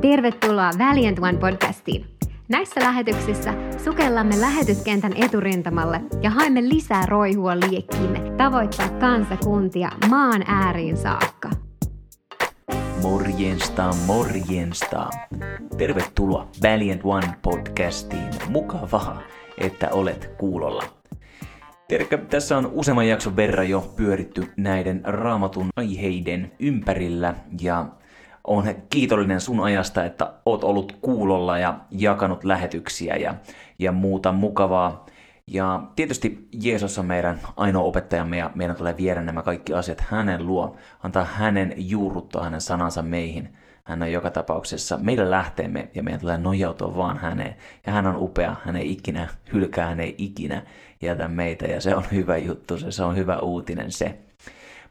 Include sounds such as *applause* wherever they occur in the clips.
Tervetuloa Valiant One podcastiin. Näissä lähetyksissä sukellamme lähetyskentän eturintamalle ja haemme lisää roihua liekkiimme tavoittaa kansakuntia maan ääriin saakka. Morjesta, morjesta. Tervetuloa Valiant One podcastiin. Mukavaa, että olet kuulolla. Terkkä, tässä on useamman jakson verran jo pyöritty näiden raamatun aiheiden ympärillä ja on kiitollinen sun ajasta, että oot ollut kuulolla ja jakanut lähetyksiä ja, ja muuta mukavaa. Ja tietysti Jeesus on meidän ainoa opettajamme ja meidän tulee viedä nämä kaikki asiat hänen luo, antaa hänen juurruttaa hänen sanansa meihin. Hän on joka tapauksessa meidän lähteemme ja meidän tulee nojautua vaan häneen. Ja hän on upea, hän ei ikinä hylkää, hän ei ikinä jätä meitä ja se on hyvä juttu, se, se on hyvä uutinen se.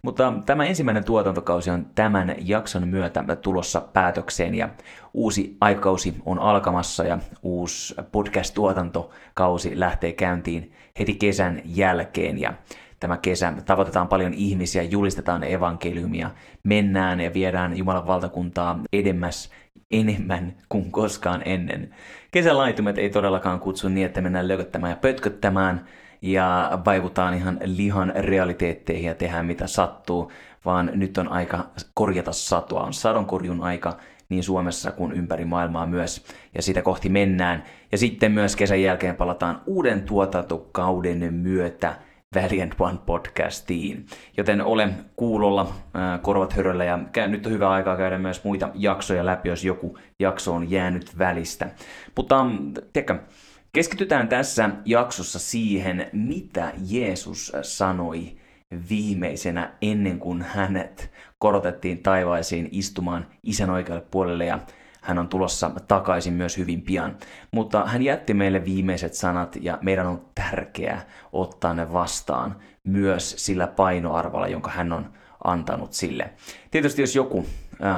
Mutta tämä ensimmäinen tuotantokausi on tämän jakson myötä tulossa päätökseen ja uusi aikausi on alkamassa ja uusi podcast-tuotantokausi lähtee käyntiin heti kesän jälkeen ja tämä kesä tavoitetaan paljon ihmisiä, julistetaan evankeliumia, mennään ja viedään Jumalan valtakuntaa edemmäs enemmän kuin koskaan ennen. Kesälaitumet ei todellakaan kutsu niin, että mennään lököttämään ja pötköttämään, ja vaivutaan ihan lihan realiteetteihin ja tehdään mitä sattuu, vaan nyt on aika korjata satoa. On sadonkorjun aika niin Suomessa kuin ympäri maailmaa myös, ja sitä kohti mennään. Ja sitten myös kesän jälkeen palataan uuden tuotantokauden myötä Valiant One podcastiin. Joten olen kuulolla, korvat höröllä ja nyt on hyvä aikaa käydä myös muita jaksoja läpi, jos joku jakso on jäänyt välistä. Mutta tiedätkö, Keskitytään tässä jaksossa siihen, mitä Jeesus sanoi viimeisenä ennen kuin hänet korotettiin taivaisiin istumaan isän oikealle puolelle ja hän on tulossa takaisin myös hyvin pian. Mutta hän jätti meille viimeiset sanat ja meidän on tärkeää ottaa ne vastaan myös sillä painoarvolla, jonka hän on antanut sille. Tietysti jos joku,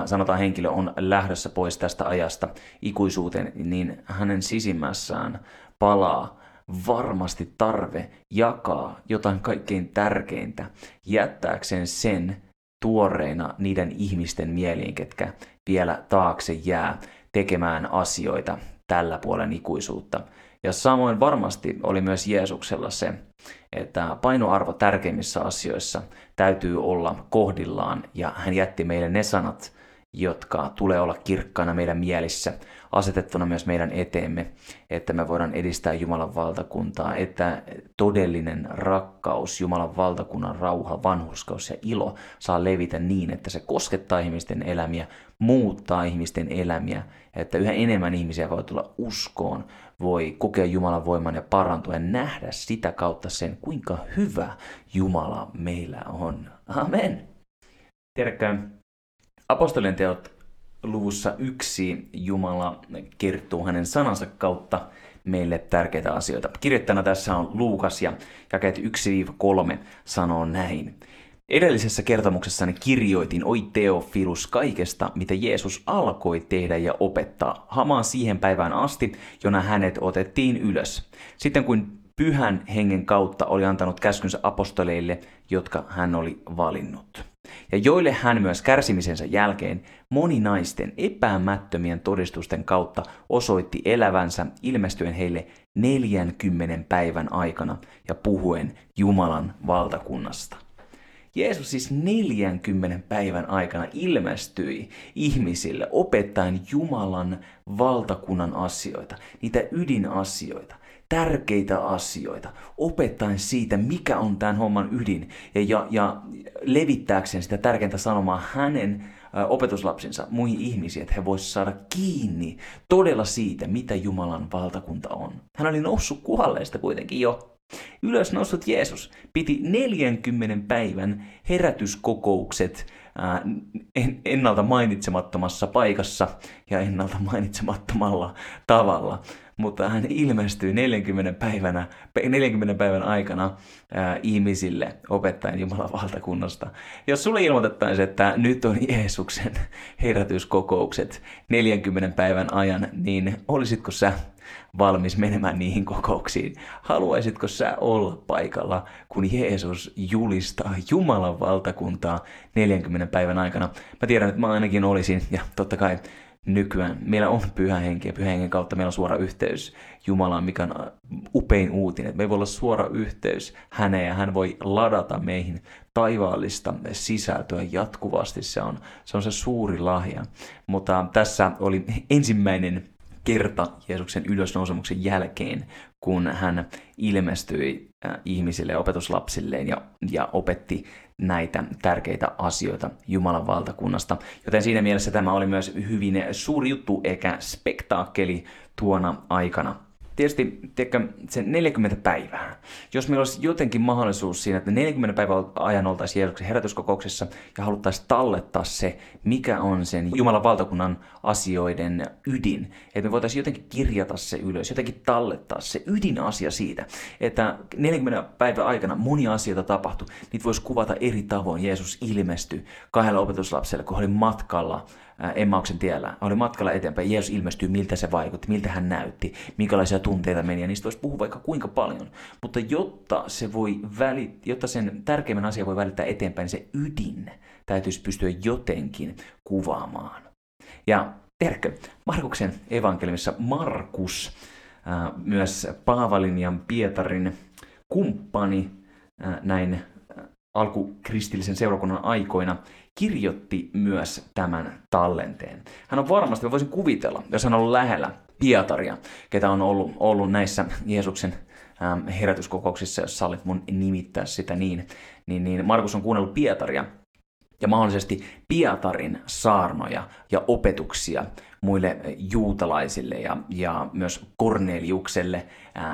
sanotaan henkilö, on lähdössä pois tästä ajasta ikuisuuteen, niin hänen sisimmässään palaa varmasti tarve jakaa jotain kaikkein tärkeintä, jättääkseen sen tuoreina niiden ihmisten mieliin, ketkä vielä taakse jää tekemään asioita tällä puolen ikuisuutta. Ja samoin varmasti oli myös Jeesuksella se, että painoarvo tärkeimmissä asioissa täytyy olla kohdillaan, ja hän jätti meille ne sanat, jotka tulee olla kirkkaana meidän mielissä, asetettuna myös meidän eteemme, että me voidaan edistää Jumalan valtakuntaa, että todellinen rakkaus, Jumalan valtakunnan rauha, vanhurskaus ja ilo saa levitä niin, että se koskettaa ihmisten elämiä, muuttaa ihmisten elämiä, että yhä enemmän ihmisiä voi tulla uskoon, voi kokea Jumalan voiman ja parantua ja nähdä sitä kautta sen, kuinka hyvä Jumala meillä on. Amen. Tiedätkö, apostolien teot luvussa yksi Jumala kertoo hänen sanansa kautta meille tärkeitä asioita. Kirjoittajana tässä on Luukas ja jakeet 1-3 sanoo näin. Edellisessä kertomuksessani kirjoitin, oi Teofilus, kaikesta, mitä Jeesus alkoi tehdä ja opettaa, hamaan siihen päivään asti, jona hänet otettiin ylös. Sitten kun pyhän hengen kautta oli antanut käskynsä apostoleille, jotka hän oli valinnut ja joille hän myös kärsimisensä jälkeen moninaisten epäämättömien todistusten kautta osoitti elävänsä ilmestyen heille 40 päivän aikana ja puhuen Jumalan valtakunnasta. Jeesus siis 40 päivän aikana ilmestyi ihmisille opettaen Jumalan valtakunnan asioita, niitä ydinasioita tärkeitä asioita, opettaen siitä, mikä on tämän homman ydin, ja, ja, ja levittääkseen sitä tärkeintä sanomaa hänen opetuslapsinsa muihin ihmisiin, että he voisivat saada kiinni todella siitä, mitä Jumalan valtakunta on. Hän oli noussut kuolleista kuitenkin jo. Ylös noussut Jeesus piti 40 päivän herätyskokoukset ennalta mainitsemattomassa paikassa ja ennalta mainitsemattomalla tavalla mutta hän ilmestyi 40 päivänä, 40 päivän aikana ää, ihmisille opettajan Jumalan valtakunnasta. Jos sulle ilmoitettaisiin, että nyt on Jeesuksen herätyskokoukset 40 päivän ajan, niin olisitko sä valmis menemään niihin kokouksiin. Haluaisitko sä olla paikalla, kun Jeesus julistaa Jumalan valtakuntaa 40 päivän aikana? Mä tiedän, että mä ainakin olisin, ja totta kai nykyään. Meillä on pyhä henki ja pyhän hengen kautta meillä on suora yhteys Jumalaan, mikä on upein uutinen. Me voi olla suora yhteys häneen ja hän voi ladata meihin taivaallista sisältöä jatkuvasti. Se on se, on se suuri lahja. Mutta tässä oli ensimmäinen kerta Jeesuksen ylösnousemuksen jälkeen, kun hän ilmestyi ihmisille ja opetuslapsilleen ja, ja opetti näitä tärkeitä asioita Jumalan valtakunnasta. Joten siinä mielessä tämä oli myös hyvin suuri juttu eikä spektaakkeli tuona aikana tietysti tiedätkö, se 40 päivää. Jos meillä olisi jotenkin mahdollisuus siinä, että 40 päivän ajan oltaisiin Jeesuksen herätyskokouksessa ja haluttaisiin tallettaa se, mikä on sen Jumalan valtakunnan asioiden ydin. Että me voitaisiin jotenkin kirjata se ylös, jotenkin tallettaa se ydinasia siitä, että 40 päivän aikana monia asioita tapahtui. Niitä voisi kuvata eri tavoin. Jeesus ilmestyi kahdella opetuslapselle, kun he oli matkalla Emmauksen tiellä, oli matkalla eteenpäin, Jeesus ilmestyy, miltä se vaikutti, miltä hän näytti, minkälaisia tunteita meni, ja niistä voisi puhua vaikka kuinka paljon. Mutta jotta, se voi välit, jotta sen tärkeimmän asian voi välittää eteenpäin, niin se ydin täytyisi pystyä jotenkin kuvaamaan. Ja tiedätkö, Markuksen evankeliumissa Markus, myös Paavalin ja Pietarin kumppani näin alkukristillisen seurakunnan aikoina, kirjoitti myös tämän tallenteen. Hän on varmasti, mä voisin kuvitella, jos hän on ollut lähellä Pietaria, ketä on ollut, ollut näissä Jeesuksen ähm, herätyskokouksissa, jos sallit mun nimittää sitä niin, niin, niin Markus on kuunnellut Pietaria ja mahdollisesti Pietarin saarnoja ja opetuksia muille juutalaisille ja, ja myös Korneliukselle,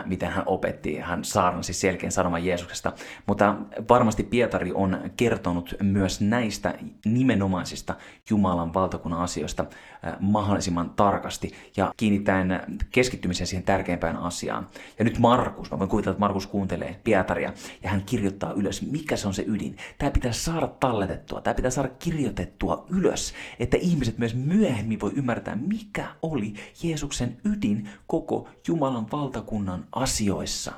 miten hän opetti. Hän saarnasi selkeän sanoman Jeesuksesta. Mutta varmasti Pietari on kertonut myös näistä nimenomaisista Jumalan valtakunnan asioista mahdollisimman tarkasti ja kiinnittäen keskittymisen siihen tärkeimpään asiaan. Ja nyt Markus, mä voin kuvitella, että Markus kuuntelee Pietaria ja hän kirjoittaa ylös, mikä se on se ydin. Tämä pitää saada talletettua, tämä pitää saada kirjoitettua ylös, että ihmiset myös myöhemmin voi ymmärtää, mikä oli Jeesuksen ydin koko Jumalan valtakunnan asioissa.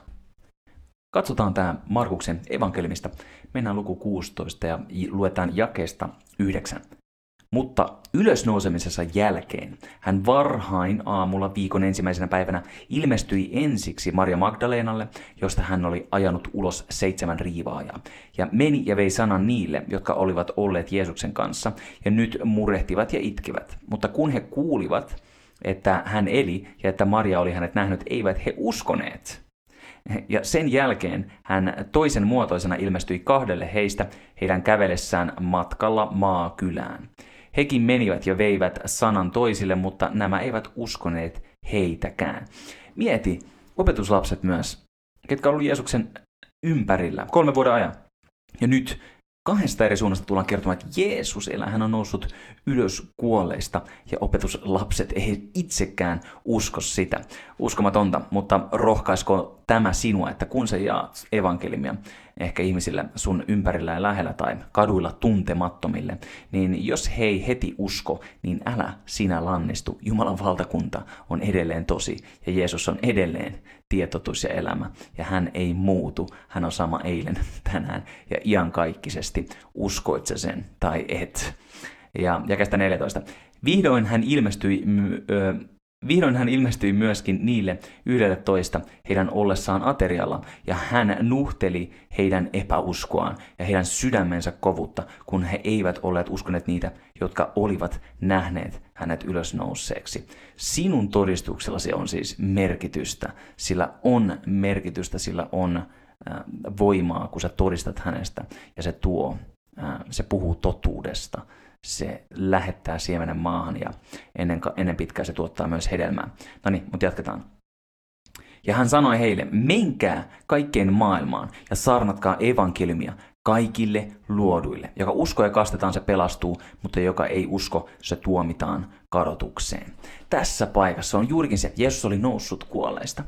Katsotaan tämä Markuksen evankeliumista. Mennään luku 16 ja luetaan jakeesta 9. Mutta ylösnousemisessa jälkeen hän varhain aamulla viikon ensimmäisenä päivänä ilmestyi ensiksi Maria Magdalenalle, josta hän oli ajanut ulos seitsemän riivaajaa, ja meni ja vei sanan niille, jotka olivat olleet Jeesuksen kanssa, ja nyt murehtivat ja itkivät. Mutta kun he kuulivat, että hän eli ja että Maria oli hänet nähnyt, eivät he uskoneet. Ja sen jälkeen hän toisen muotoisena ilmestyi kahdelle heistä heidän kävelessään matkalla maakylään. Hekin menivät ja veivät sanan toisille, mutta nämä eivät uskoneet heitäkään. Mieti, opetuslapset myös, ketkä olivat Jeesuksen ympärillä kolme vuoden ajan. Ja nyt kahdesta eri suunnasta tullaan kertomaan, että Jeesus elää, hän on noussut ylös kuolleista ja opetuslapset ei itsekään usko sitä. Uskomatonta, mutta rohkaisko tämä sinua, että kun sä jaat evankeliumia ehkä ihmisille sun ympärillä ja lähellä tai kaduilla tuntemattomille, niin jos he ei heti usko, niin älä sinä lannistu. Jumalan valtakunta on edelleen tosi ja Jeesus on edelleen tietotus ja elämä ja hän ei muutu. Hän on sama eilen, *laughs* tänään ja iankaikkisesti. Uskoit sä sen tai et? Ja jakeesta 14. Vihdoin hän ilmestyi ö, Vihdoin hän ilmestyi myöskin niille yhdelle toista heidän ollessaan aterialla, ja hän nuhteli heidän epäuskoaan ja heidän sydämensä kovutta, kun he eivät olleet uskoneet niitä, jotka olivat nähneet hänet ylösnousseeksi. Sinun todistuksellasi on siis merkitystä, sillä on merkitystä, sillä on äh, voimaa, kun sä todistat hänestä, ja se tuo, äh, se puhuu totuudesta se lähettää siemenen maahan ja ennen, ennen pitkää se tuottaa myös hedelmää. No niin, mutta jatketaan. Ja hän sanoi heille, menkää kaikkeen maailmaan ja saarnatkaa evankeliumia kaikille luoduille. Joka uskoo ja kastetaan, se pelastuu, mutta joka ei usko, se tuomitaan kadotukseen. Tässä paikassa on juurikin se, Jeesus oli noussut kuolleista.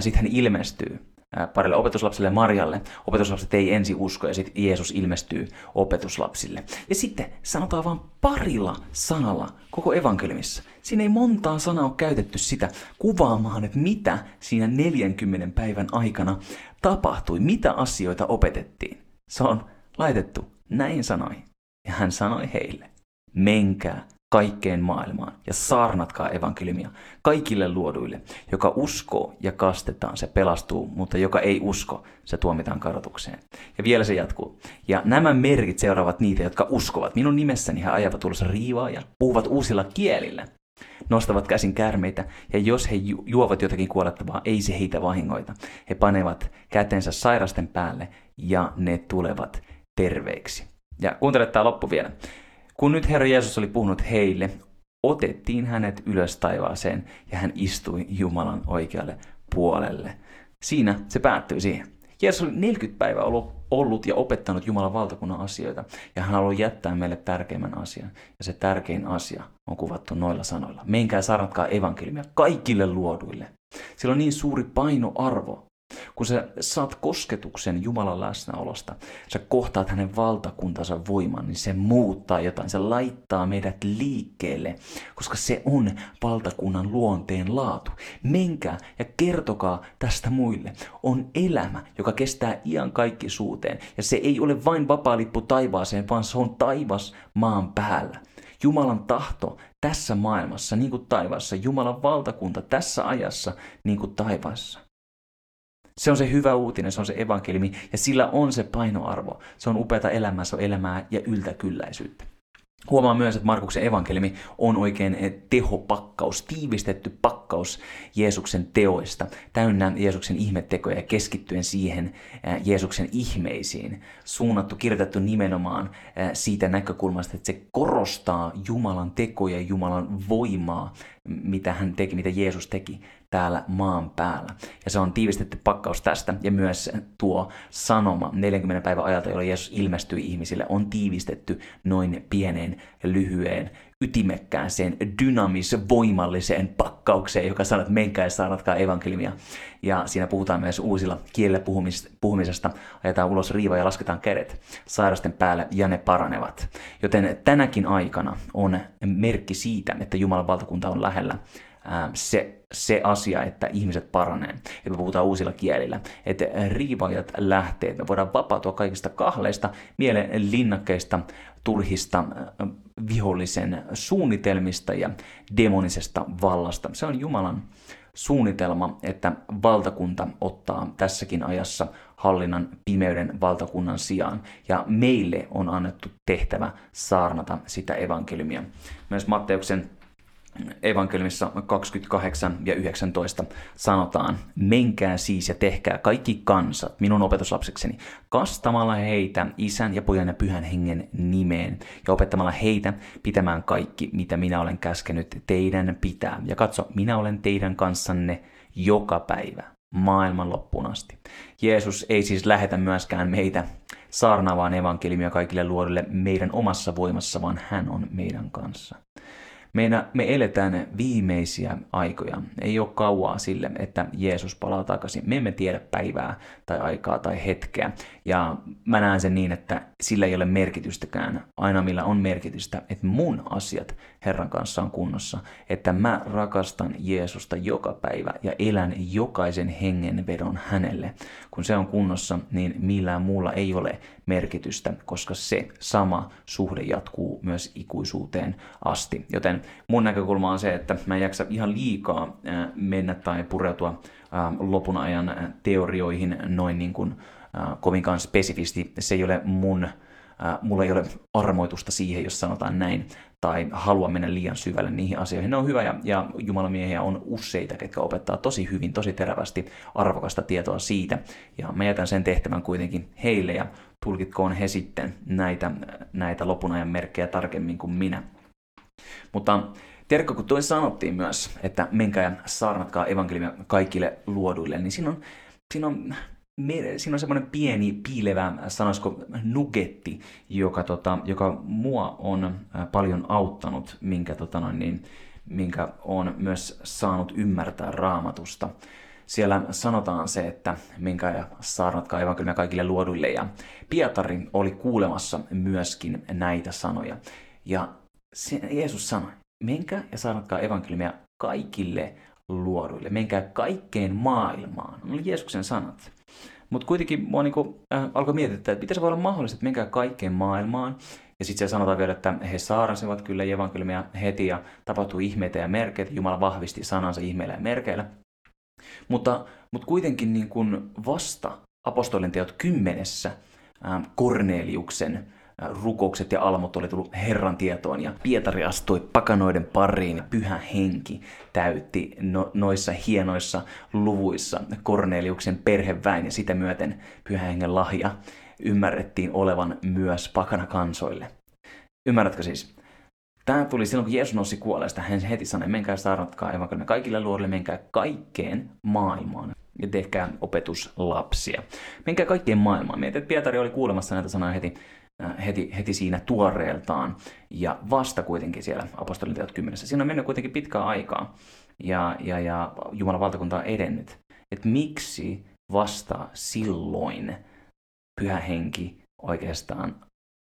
Sitten hän ilmestyy parille opetuslapselle Marjalle. Opetuslapset ei ensi usko ja sitten Jeesus ilmestyy opetuslapsille. Ja sitten sanotaan vain parilla sanalla koko evankeliumissa. Siinä ei montaa sanaa ole käytetty sitä kuvaamaan, että mitä siinä 40 päivän aikana tapahtui, mitä asioita opetettiin. Se on laitettu näin sanoi. Ja hän sanoi heille, menkää kaikkeen maailmaan ja saarnatkaa evankeliumia kaikille luoduille. Joka uskoo ja kastetaan, se pelastuu, mutta joka ei usko, se tuomitaan kadotukseen. Ja vielä se jatkuu. Ja nämä merkit seuraavat niitä, jotka uskovat. Minun nimessäni he ajavat tulossa riivaa ja puhuvat uusilla kielillä. Nostavat käsin kärmeitä, ja jos he ju- juovat jotakin kuolettavaa, ei se heitä vahingoita. He panevat kätensä sairasten päälle, ja ne tulevat terveiksi. Ja kuuntele tämä loppu vielä. Kun nyt Herra Jeesus oli puhunut heille, otettiin hänet ylös taivaaseen ja hän istui Jumalan oikealle puolelle. Siinä se päättyi siihen. Jeesus oli 40 päivää ollut ja opettanut Jumalan valtakunnan asioita, ja hän haluaa jättää meille tärkeimmän asian. Ja se tärkein asia on kuvattu noilla sanoilla. Menkää saarnatkaa evankeliumia kaikille luoduille. Sillä on niin suuri painoarvo, kun sä saat kosketuksen Jumalan läsnäolosta, sä kohtaat hänen valtakuntansa voiman, niin se muuttaa jotain, se laittaa meidät liikkeelle, koska se on valtakunnan luonteen laatu. Menkää ja kertokaa tästä muille. On elämä, joka kestää ian kaikki suuteen, ja se ei ole vain vapaa lippu taivaaseen, vaan se on taivas maan päällä. Jumalan tahto tässä maailmassa, niin kuin taivaassa, Jumalan valtakunta tässä ajassa, niin kuin taivaassa. Se on se hyvä uutinen, se on se evankeliumi ja sillä on se painoarvo. Se on upeata elämää, se on elämää ja yltäkylläisyyttä. Huomaa myös, että Markuksen evankeliumi on oikein tehopakkaus, tiivistetty pakkaus Jeesuksen teoista, täynnä Jeesuksen ihmettekoja ja keskittyen siihen Jeesuksen ihmeisiin. Suunnattu, kirjoitettu nimenomaan siitä näkökulmasta, että se korostaa Jumalan tekoja ja Jumalan voimaa, mitä hän teki, mitä Jeesus teki täällä maan päällä. Ja se on tiivistetty pakkaus tästä ja myös tuo sanoma 40 päivän ajalta, jolloin Jeesus ilmestyi ihmisille, on tiivistetty noin pieneen, lyhyeen, ytimekkääseen, dynamis, voimalliseen pakkaukseen, joka sanoo, että menkää ja saarnatkaa evankeliumia. Ja siinä puhutaan myös uusilla kielellä puhumisesta, ajetaan ulos riiva ja lasketaan kädet sairasten päälle ja ne paranevat. Joten tänäkin aikana on merkki siitä, että Jumalan valtakunta on lähellä se, se asia, että ihmiset paranee. Ja me puhutaan uusilla kielillä. Että riivajat lähtee, me voidaan vapautua kaikista kahleista, mielen linnakkeista, turhista vihollisen suunnitelmista ja demonisesta vallasta. Se on Jumalan suunnitelma, että valtakunta ottaa tässäkin ajassa hallinnan pimeyden valtakunnan sijaan, ja meille on annettu tehtävä saarnata sitä evankeliumia. Myös Matteuksen evankeliumissa 28 ja 19 sanotaan, menkää siis ja tehkää kaikki kansat minun opetuslapsekseni, kastamalla heitä isän ja pojan ja pyhän hengen nimeen ja opettamalla heitä pitämään kaikki, mitä minä olen käskenyt teidän pitää. Ja katso, minä olen teidän kanssanne joka päivä maailman loppuun asti. Jeesus ei siis lähetä myöskään meitä saarnaavaan evankeliumia kaikille luodulle meidän omassa voimassa, vaan hän on meidän kanssa. Meina, me eletään viimeisiä aikoja. Ei ole kauaa sille, että Jeesus palaa takaisin. Me emme tiedä päivää tai aikaa tai hetkeä. Ja mä näen sen niin, että sillä ei ole merkitystäkään. Aina millä on merkitystä, että mun asiat Herran kanssa on kunnossa. Että mä rakastan Jeesusta joka päivä ja elän jokaisen hengenvedon hänelle. Kun se on kunnossa, niin millään muulla ei ole merkitystä, koska se sama suhde jatkuu myös ikuisuuteen asti. Joten mun näkökulma on se, että mä en jaksa ihan liikaa mennä tai pureutua lopun ajan teorioihin noin niin kuin kovinkaan spesifisti. Se ei ole mun mulla ei ole armoitusta siihen, jos sanotaan näin, tai halua mennä liian syvälle niihin asioihin. Ne on hyvä, ja, ja Jumalamiehiä on useita, ketkä opettaa tosi hyvin, tosi terävästi arvokasta tietoa siitä, ja mä jätän sen tehtävän kuitenkin heille, ja tulkitkoon he sitten näitä, näitä lopun ajan merkkejä tarkemmin kuin minä. Mutta tiedätkö, kun toi sanottiin myös, että menkää ja saarnatkaa evankeliumia kaikille luoduille, niin siinä on, siinä on siinä on semmoinen pieni piilevä, sanoisiko nugetti, joka, tota, joka mua on äh, paljon auttanut, minkä, tota noin, niin, minkä on myös saanut ymmärtää raamatusta. siellä sanotaan se, että minkä ja saarnatkaa evankeliumia kaikille luoduille. Ja Pietari oli kuulemassa myöskin näitä sanoja. Ja Jeesus sanoi, menkää ja saarnatkaa evankeliumia kaikille luoduille, menkää kaikkeen maailmaan. Ne oli Jeesuksen sanat. Mutta kuitenkin mua niinku, äh, alkoi mietittää, että miten se voi olla mahdollista, että menkää kaikkeen maailmaan. Ja sitten se sanotaan vielä, että he saarnasivat kyllä evankeliumia heti ja tapahtui ihmeitä ja merkeitä. Jumala vahvisti sanansa ihmeillä ja merkeillä. Mutta, mutta kuitenkin niin kuin vasta apostolin teot kymmenessä ähm, Korneliuksen rukoukset ja almot oli tullut Herran tietoon ja Pietari astui pakanoiden pariin. Pyhä henki täytti no, noissa hienoissa luvuissa Korneliuksen perheväin ja sitä myöten Pyhä hengen lahja ymmärrettiin olevan myös pakana kansoille. Ymmärrätkö siis? Tämä tuli silloin, kun Jeesus nousi kuolleesta. Hän heti sanoi, menkää saarnatkaa evankeliumia kaikille luodille, menkää kaikkeen maailmaan ja tehkää opetuslapsia. Menkää kaikkeen maailmaan. Mietin, että Pietari oli kuulemassa näitä sanoja heti heti, heti siinä tuoreeltaan ja vasta kuitenkin siellä apostolin teot kymmenessä. Siinä on mennyt kuitenkin pitkää aikaa ja, ja, ja Jumalan valtakunta on edennyt. Että miksi vasta silloin pyhä henki oikeastaan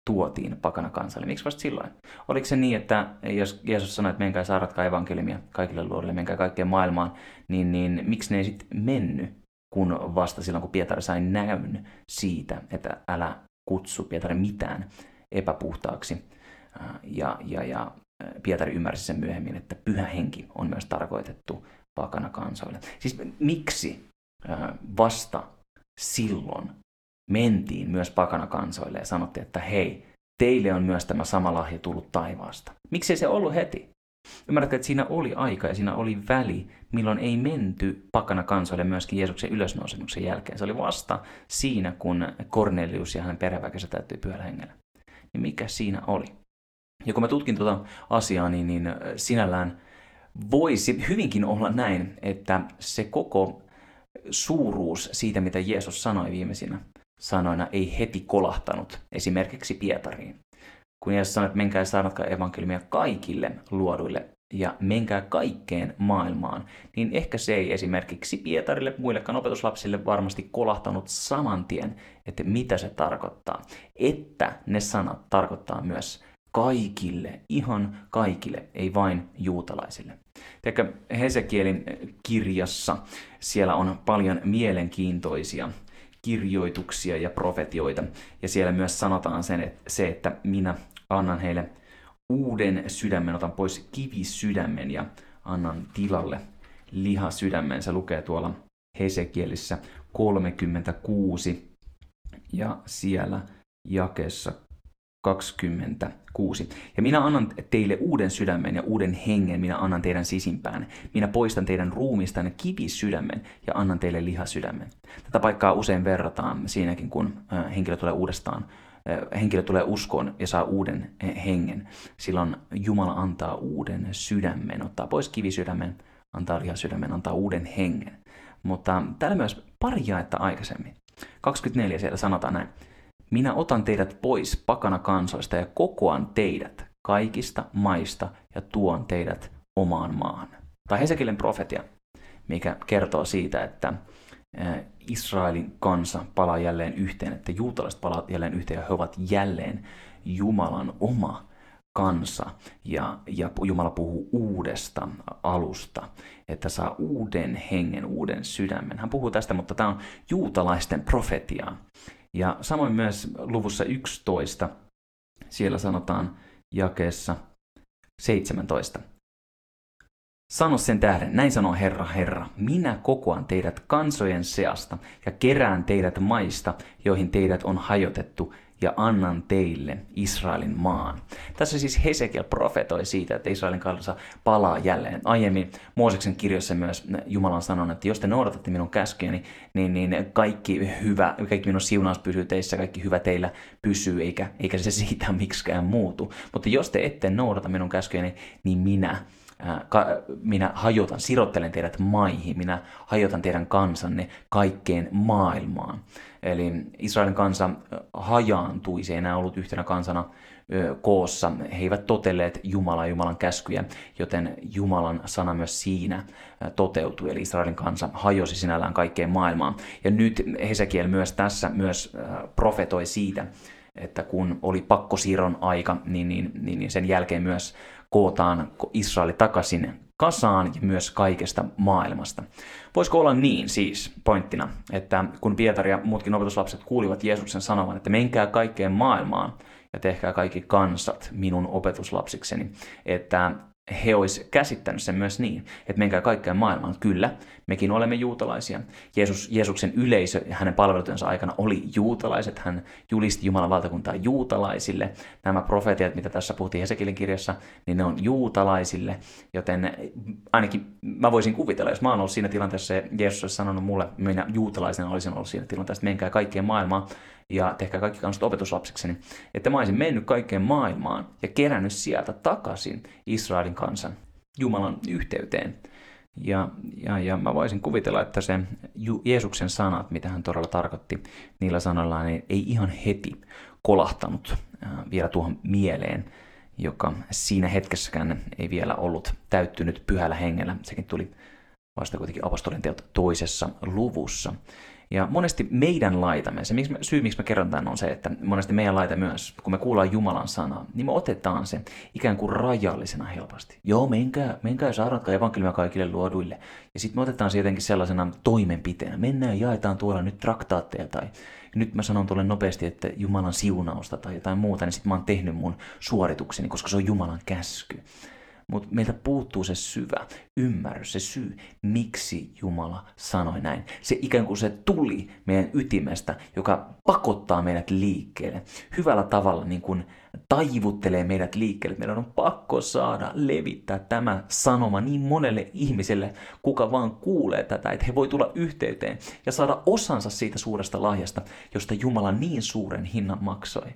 tuotiin pakana kansalle? Miksi vasta silloin? Oliko se niin, että jos Jeesus sanoi, että menkää saaratkaa evankeliumia kaikille luodille, menkää kaikkeen maailmaan, niin, niin miksi ne ei sitten mennyt, kun vasta silloin, kun Pietari sai näyn siitä, että älä kutsu Pietari mitään epäpuhtaaksi. Ja, ja, ja Pietari ymmärsi sen myöhemmin, että pyhä henki on myös tarkoitettu pakana kansoille. Siis miksi vasta silloin mentiin myös pakana kansoille ja sanottiin, että hei, teille on myös tämä sama lahja tullut taivaasta. Miksi se ollut heti? Ymmärrätkö, että siinä oli aika ja siinä oli väli, milloin ei menty pakana kansoille myöskin Jeesuksen ylösnousemuksen jälkeen. Se oli vasta siinä, kun Cornelius ja hänen perheväkensä täyttyi pyhällä hengellä. Niin mikä siinä oli? Ja kun mä tutkin tuota asiaa, niin, niin sinällään voisi hyvinkin olla näin, että se koko suuruus siitä, mitä Jeesus sanoi viimeisinä sanoina, ei heti kolahtanut esimerkiksi Pietariin kun Jeesus sanoi, että menkää ja saarnatkaa evankeliumia kaikille luoduille ja menkää kaikkeen maailmaan, niin ehkä se ei esimerkiksi Pietarille, muillekaan opetuslapsille varmasti kolahtanut saman tien, että mitä se tarkoittaa. Että ne sanat tarkoittaa myös kaikille, ihan kaikille, ei vain juutalaisille. Tiedätkö, Hesekielin kirjassa siellä on paljon mielenkiintoisia kirjoituksia ja profetioita. Ja siellä myös sanotaan sen, että se, että minä annan heille uuden sydämen, otan pois kivisydämen ja annan tilalle lihasydämen. Se lukee tuolla Hesekielissä 36 ja siellä jakessa 26. Ja minä annan teille uuden sydämen ja uuden hengen, minä annan teidän sisimpään. Minä poistan teidän ruumistanne kivisydämen ja annan teille lihasydämen. Tätä paikkaa usein verrataan siinäkin, kun henkilö tulee uudestaan henkilö tulee uskoon ja saa uuden hengen. Silloin Jumala antaa uuden sydämen, ottaa pois kivisydämen, antaa lihasydämen, antaa uuden hengen. Mutta täällä myös pari jaetta aikaisemmin. 24 siellä sanotaan näin. Minä otan teidät pois pakana kansoista ja kokoan teidät kaikista maista ja tuon teidät omaan maahan. Tai Hesekielen profetia, mikä kertoo siitä, että Israelin kansa palaa jälleen yhteen, että juutalaiset palaa jälleen yhteen ja he ovat jälleen Jumalan oma kansa ja, ja Jumala puhuu uudesta alusta, että saa uuden hengen, uuden sydämen. Hän puhuu tästä, mutta tämä on juutalaisten profetiaa. Ja samoin myös luvussa 11, siellä sanotaan jakeessa 17. Sano sen tähden, näin sanoo Herra, Herra, minä kokoan teidät kansojen seasta ja kerään teidät maista, joihin teidät on hajotettu, ja annan teille Israelin maan. Tässä siis Hesekiel profetoi siitä, että Israelin kansa palaa jälleen. Aiemmin Mooseksen kirjoissa myös Jumala on sanonut, että jos te noudatatte minun käskyjäni, niin, niin kaikki hyvä, kaikki minun siunaus pysyy teissä, kaikki hyvä teillä pysyy, eikä, eikä se siitä miksikään muutu. Mutta jos te ette noudata minun käskyjäni, niin minä minä hajotan, sirottelen teidät maihin, minä hajotan teidän kansanne kaikkeen maailmaan. Eli Israelin kansa hajaantui, se ei enää ollut yhtenä kansana koossa. He eivät totelleet Jumalaa Jumalan käskyjä, joten Jumalan sana myös siinä toteutui, eli Israelin kansa hajosi sinällään kaikkeen maailmaan. Ja nyt Hesekiel myös tässä myös profetoi siitä, että kun oli pakkosiirron aika, niin, niin, niin, niin sen jälkeen myös kootaan Israeli takaisin kasaan ja myös kaikesta maailmasta. Voisiko olla niin siis pointtina, että kun Pietari ja muutkin opetuslapset kuulivat Jeesuksen sanovan, että menkää kaikkeen maailmaan ja tehkää kaikki kansat minun opetuslapsikseni, että he olisi käsittänyt sen myös niin, että menkää kaikkeen maailmaan. Kyllä, mekin olemme juutalaisia. Jeesus, Jeesuksen yleisö hänen palvelutensa aikana oli juutalaiset. Hän julisti Jumalan valtakuntaa juutalaisille. Nämä profeetiat, mitä tässä puhuttiin Hesekilin kirjassa, niin ne on juutalaisille. Joten ainakin mä voisin kuvitella, jos mä oon ollut siinä tilanteessa ja Jeesus olisi sanonut mulle, minä juutalaisena olisin ollut siinä tilanteessa, että menkää kaikkeen maailmaan ja tehkää kaikki kansat opetuslapsikseni, että mä olisin mennyt kaikkeen maailmaan ja kerännyt sieltä takaisin Israelin kansan Jumalan yhteyteen. Ja, ja, ja mä voisin kuvitella, että se Jeesuksen sanat, mitä hän todella tarkoitti niillä sanoillaan, niin ei ihan heti kolahtanut vielä tuohon mieleen, joka siinä hetkessäkään ei vielä ollut täyttynyt pyhällä hengellä. Sekin tuli vasta kuitenkin apostolin teot toisessa luvussa. Ja monesti meidän laitamme, se miksi, syy miksi mä kerron tämän on se, että monesti meidän laita myös, kun me kuullaan Jumalan sanaa, niin me otetaan se ikään kuin rajallisena helposti. Joo, menkää, menkää saaratkaa evankeliumia kaikille luoduille. Ja sitten me otetaan se jotenkin sellaisena toimenpiteenä. Mennään ja jaetaan tuolla nyt traktaatteja tai nyt mä sanon tuolle nopeasti, että Jumalan siunausta tai jotain muuta, niin sitten mä oon tehnyt mun suoritukseni, koska se on Jumalan käsky. Mutta meiltä puuttuu se syvä ymmärrys, se syy, miksi Jumala sanoi näin. Se ikään kuin se tuli meidän ytimestä, joka pakottaa meidät liikkeelle. Hyvällä tavalla niin kuin taivuttelee meidät liikkeelle. Meidän on pakko saada levittää tämä sanoma niin monelle ihmiselle, kuka vaan kuulee tätä, että he voi tulla yhteyteen ja saada osansa siitä suuresta lahjasta, josta Jumala niin suuren hinnan maksoi.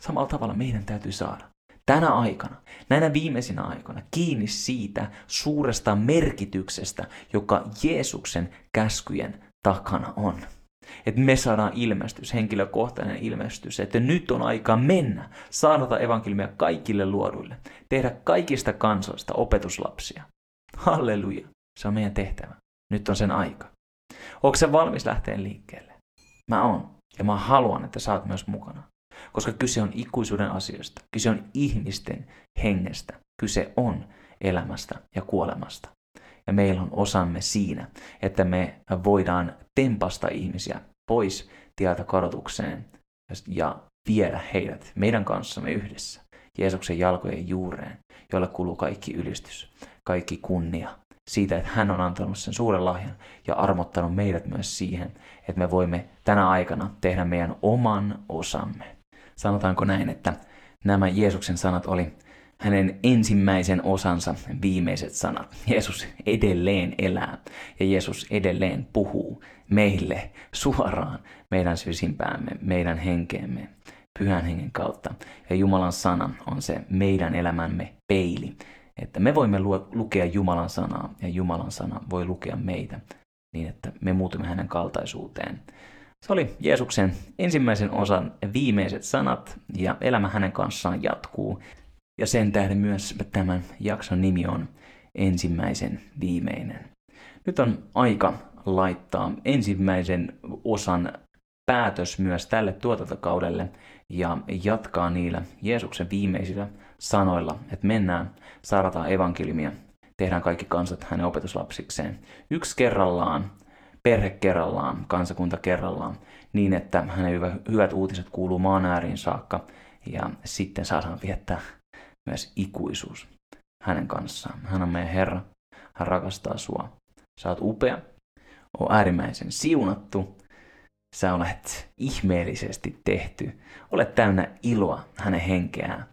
Samalla tavalla meidän täytyy saada tänä aikana, näinä viimeisinä aikoina, kiinni siitä suuresta merkityksestä, joka Jeesuksen käskyjen takana on. Että me saadaan ilmestys, henkilökohtainen ilmestys, että nyt on aika mennä, saada evankeliumia kaikille luoduille, tehdä kaikista kansoista opetuslapsia. Halleluja, se on meidän tehtävä. Nyt on sen aika. Onko se valmis lähteä liikkeelle? Mä oon. Ja mä haluan, että sä oot myös mukana koska kyse on ikuisuuden asioista. Kyse on ihmisten hengestä. Kyse on elämästä ja kuolemasta. Ja meillä on osamme siinä, että me voidaan tempasta ihmisiä pois tieltä kadotukseen ja viedä heidät meidän kanssamme yhdessä Jeesuksen jalkojen juureen, jolle kuuluu kaikki ylistys, kaikki kunnia siitä, että hän on antanut sen suuren lahjan ja armottanut meidät myös siihen, että me voimme tänä aikana tehdä meidän oman osamme sanotaanko näin, että nämä Jeesuksen sanat oli hänen ensimmäisen osansa viimeiset sanat. Jeesus edelleen elää ja Jeesus edelleen puhuu meille suoraan meidän syysimpäämme, meidän henkeemme, pyhän hengen kautta. Ja Jumalan sana on se meidän elämämme peili, että me voimme lukea Jumalan sanaa ja Jumalan sana voi lukea meitä niin, että me muutumme hänen kaltaisuuteen. Se oli Jeesuksen ensimmäisen osan viimeiset sanat ja elämä hänen kanssaan jatkuu. Ja sen tähden myös tämän jakson nimi on ensimmäisen viimeinen. Nyt on aika laittaa ensimmäisen osan päätös myös tälle tuotantokaudelle ja jatkaa niillä Jeesuksen viimeisillä sanoilla, että mennään, saarataan evankeliumia, tehdään kaikki kansat hänen opetuslapsikseen. Yksi kerrallaan perhe kerrallaan, kansakunta kerrallaan, niin että hänen hyvät uutiset kuuluu maan ääriin saakka ja sitten saadaan viettää myös ikuisuus hänen kanssaan. Hän on meidän Herra, hän rakastaa sua. Sä oot upea, on äärimmäisen siunattu, sä olet ihmeellisesti tehty, olet täynnä iloa hänen henkeään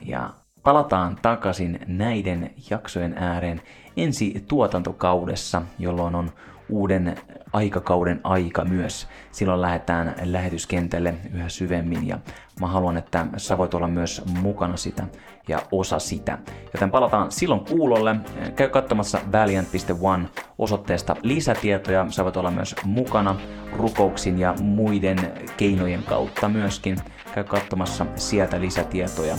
ja palataan takaisin näiden jaksojen ääreen ensi tuotantokaudessa, jolloin on uuden aikakauden aika myös. Silloin lähdetään lähetyskentälle yhä syvemmin ja mä haluan, että sä voit olla myös mukana sitä ja osa sitä. Joten palataan silloin kuulolle. Käy katsomassa valiant.one osoitteesta lisätietoja. Sä voit olla myös mukana rukouksin ja muiden keinojen kautta myöskin käy katsomassa sieltä lisätietoja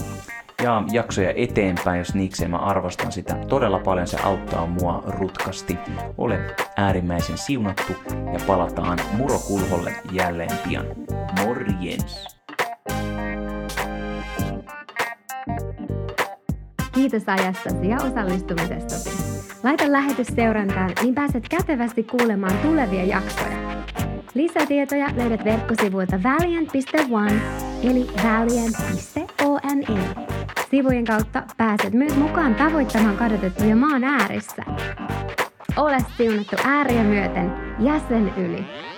ja jaksoja eteenpäin, jos niikseen mä arvostan sitä todella paljon, se auttaa mua rutkasti. Ole äärimmäisen siunattu ja palataan Murokulholle jälleen pian. Morjens! Kiitos ajastasi ja osallistumisestasi. Laita lähetys seurantaan, niin pääset kätevästi kuulemaan tulevia jaksoja. Lisätietoja löydät verkkosivuilta valiant.one eli valiant.one. Sivujen kautta pääset myös mukaan tavoittamaan kadotettuja maan ääressä. Ole siunattu ääriä myöten jäsen yli.